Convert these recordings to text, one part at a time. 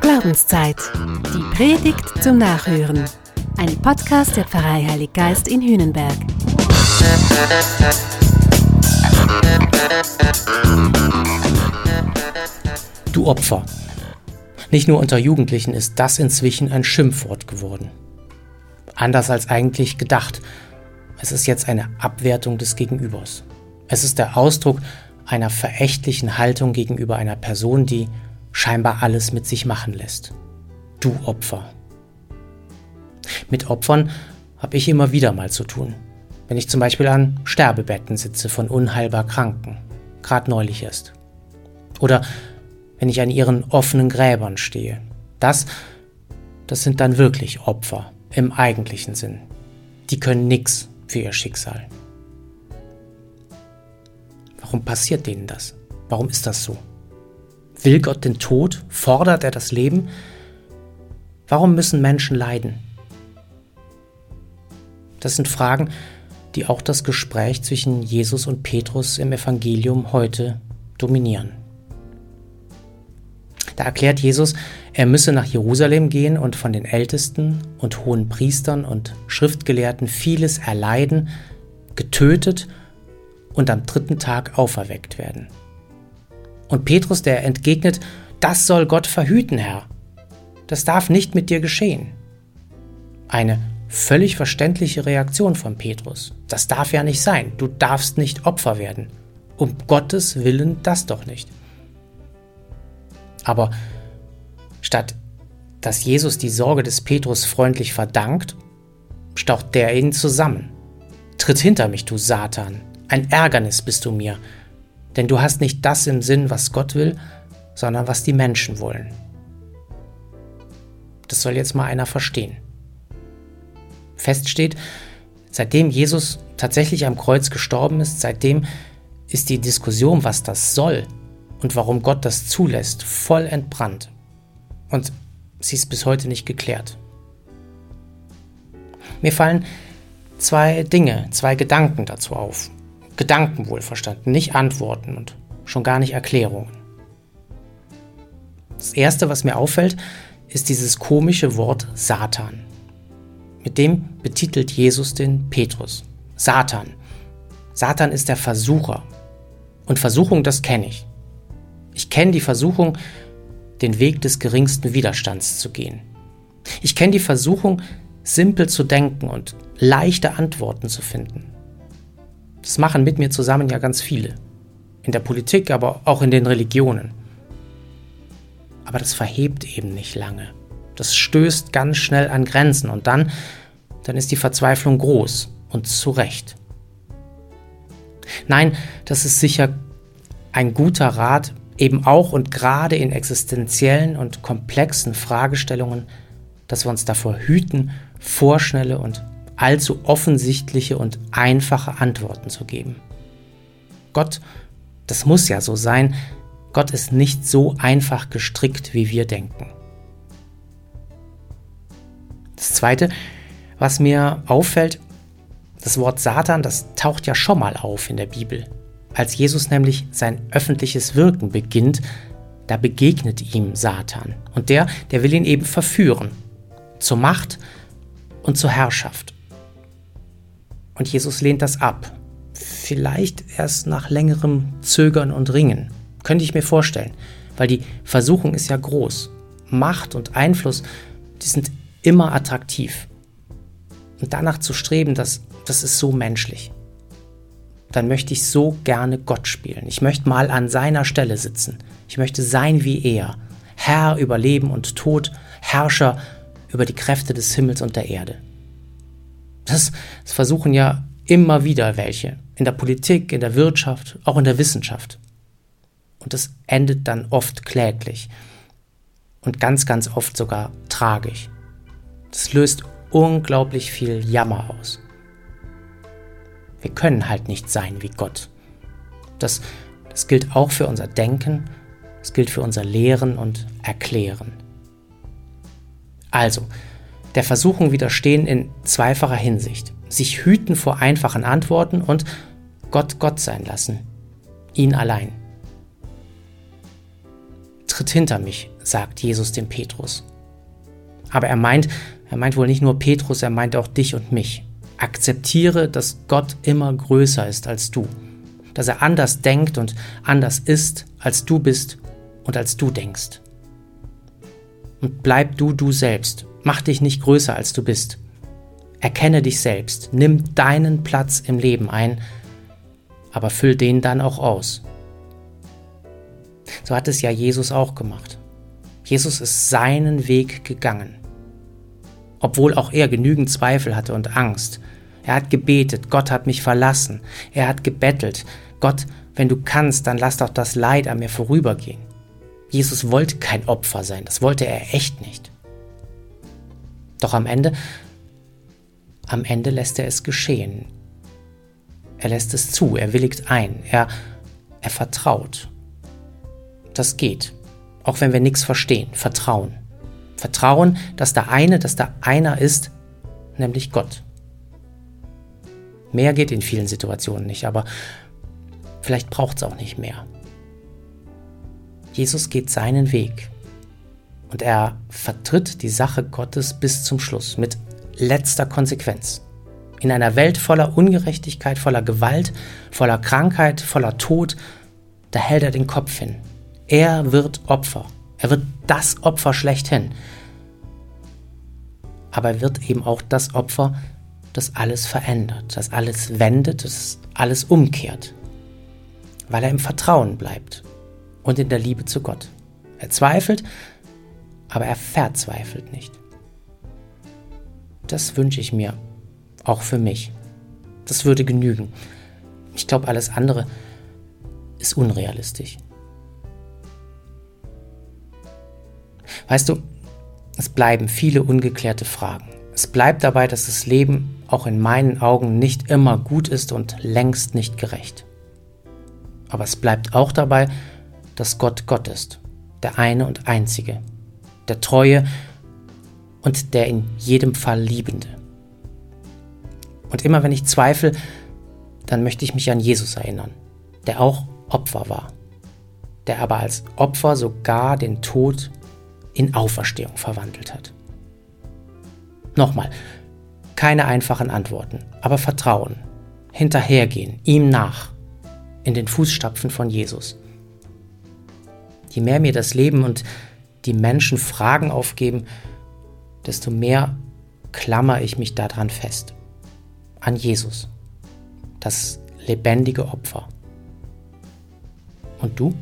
Glaubenszeit. Die Predigt zum Nachhören. Ein Podcast der Pfarrei Heilig Geist in Hühnenberg. Du Opfer. Nicht nur unter Jugendlichen ist das inzwischen ein Schimpfwort geworden. Anders als eigentlich gedacht. Es ist jetzt eine Abwertung des Gegenübers. Es ist der Ausdruck einer verächtlichen Haltung gegenüber einer Person, die scheinbar alles mit sich machen lässt. Du Opfer. Mit Opfern habe ich immer wieder mal zu tun. Wenn ich zum Beispiel an Sterbebetten sitze von unheilbar Kranken, gerade neulich erst. Oder wenn ich an ihren offenen Gräbern stehe. Das, das sind dann wirklich Opfer im eigentlichen Sinn. Die können nichts für ihr Schicksal. Warum passiert denen das? Warum ist das so? Will Gott den Tod? Fordert er das Leben? Warum müssen Menschen leiden? Das sind Fragen, die auch das Gespräch zwischen Jesus und Petrus im Evangelium heute dominieren. Da erklärt Jesus, er müsse nach Jerusalem gehen und von den Ältesten und hohen Priestern und Schriftgelehrten vieles erleiden, getötet und am dritten Tag auferweckt werden. Und Petrus, der entgegnet, das soll Gott verhüten, Herr. Das darf nicht mit dir geschehen. Eine völlig verständliche Reaktion von Petrus. Das darf ja nicht sein. Du darfst nicht Opfer werden. Um Gottes Willen das doch nicht. Aber statt dass Jesus die Sorge des Petrus freundlich verdankt, staucht der ihn zusammen. Tritt hinter mich, du Satan. Ein Ärgernis bist du mir, denn du hast nicht das im Sinn, was Gott will, sondern was die Menschen wollen. Das soll jetzt mal einer verstehen. Fest steht, seitdem Jesus tatsächlich am Kreuz gestorben ist, seitdem ist die Diskussion, was das soll und warum Gott das zulässt, voll entbrannt. Und sie ist bis heute nicht geklärt. Mir fallen zwei Dinge, zwei Gedanken dazu auf. Gedanken wohlverstanden, nicht Antworten und schon gar nicht Erklärungen. Das Erste, was mir auffällt, ist dieses komische Wort Satan. Mit dem betitelt Jesus den Petrus. Satan. Satan ist der Versucher. Und Versuchung, das kenne ich. Ich kenne die Versuchung, den Weg des geringsten Widerstands zu gehen. Ich kenne die Versuchung, simpel zu denken und leichte Antworten zu finden. Das machen mit mir zusammen ja ganz viele. In der Politik, aber auch in den Religionen. Aber das verhebt eben nicht lange. Das stößt ganz schnell an Grenzen und dann, dann ist die Verzweiflung groß und zu Recht. Nein, das ist sicher ein guter Rat, eben auch und gerade in existenziellen und komplexen Fragestellungen, dass wir uns davor hüten, vorschnelle und allzu offensichtliche und einfache Antworten zu geben. Gott, das muss ja so sein, Gott ist nicht so einfach gestrickt, wie wir denken. Das Zweite, was mir auffällt, das Wort Satan, das taucht ja schon mal auf in der Bibel. Als Jesus nämlich sein öffentliches Wirken beginnt, da begegnet ihm Satan. Und der, der will ihn eben verführen. Zur Macht und zur Herrschaft. Und Jesus lehnt das ab. Vielleicht erst nach längerem Zögern und Ringen. Könnte ich mir vorstellen. Weil die Versuchung ist ja groß. Macht und Einfluss, die sind immer attraktiv. Und danach zu streben, das, das ist so menschlich. Dann möchte ich so gerne Gott spielen. Ich möchte mal an seiner Stelle sitzen. Ich möchte sein wie er. Herr über Leben und Tod, Herrscher über die Kräfte des Himmels und der Erde. Das, das versuchen ja immer wieder welche. In der Politik, in der Wirtschaft, auch in der Wissenschaft. Und das endet dann oft kläglich. Und ganz, ganz oft sogar tragisch. Das löst unglaublich viel Jammer aus. Wir können halt nicht sein wie Gott. Das, das gilt auch für unser Denken, das gilt für unser Lehren und Erklären. Also, der Versuchung widerstehen in zweifacher Hinsicht. Sich hüten vor einfachen Antworten und Gott Gott sein lassen. Ihn allein. tritt hinter mich, sagt Jesus dem Petrus. Aber er meint, er meint wohl nicht nur Petrus, er meint auch dich und mich. Akzeptiere, dass Gott immer größer ist als du, dass er anders denkt und anders ist, als du bist und als du denkst. Und bleib du du selbst, mach dich nicht größer als du bist. Erkenne dich selbst, nimm deinen Platz im Leben ein, aber füll den dann auch aus. So hat es ja Jesus auch gemacht. Jesus ist seinen Weg gegangen. Obwohl auch er genügend Zweifel hatte und Angst. Er hat gebetet, Gott hat mich verlassen. Er hat gebettelt, Gott, wenn du kannst, dann lass doch das Leid an mir vorübergehen. Jesus wollte kein Opfer sein, das wollte er echt nicht. Doch am Ende, am Ende lässt er es geschehen. Er lässt es zu, er willigt ein, er, er vertraut. Das geht, auch wenn wir nichts verstehen. Vertrauen. Vertrauen, dass da eine, dass da einer ist, nämlich Gott. Mehr geht in vielen Situationen nicht, aber vielleicht braucht es auch nicht mehr. Jesus geht seinen Weg und er vertritt die Sache Gottes bis zum Schluss mit letzter Konsequenz. In einer Welt voller Ungerechtigkeit, voller Gewalt, voller Krankheit, voller Tod, da hält er den Kopf hin. Er wird Opfer. Er wird das Opfer schlechthin. Aber er wird eben auch das Opfer, das alles verändert, das alles wendet, das alles umkehrt. Weil er im Vertrauen bleibt und in der Liebe zu Gott. Er zweifelt, aber er verzweifelt nicht. Das wünsche ich mir, auch für mich. Das würde genügen. Ich glaube, alles andere ist unrealistisch. Weißt du, es bleiben viele ungeklärte Fragen. Es bleibt dabei, dass das Leben auch in meinen Augen nicht immer gut ist und längst nicht gerecht. Aber es bleibt auch dabei, dass Gott Gott ist, der eine und einzige, der treue und der in jedem Fall liebende. Und immer wenn ich zweifle, dann möchte ich mich an Jesus erinnern, der auch Opfer war, der aber als Opfer sogar den Tod in Auferstehung verwandelt hat. Nochmal, keine einfachen Antworten, aber Vertrauen, hinterhergehen, ihm nach, in den Fußstapfen von Jesus. Je mehr mir das Leben und die Menschen Fragen aufgeben, desto mehr klammer ich mich daran fest. An Jesus, das lebendige Opfer. Und du?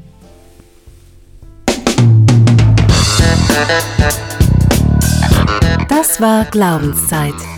Das war Glaubenszeit.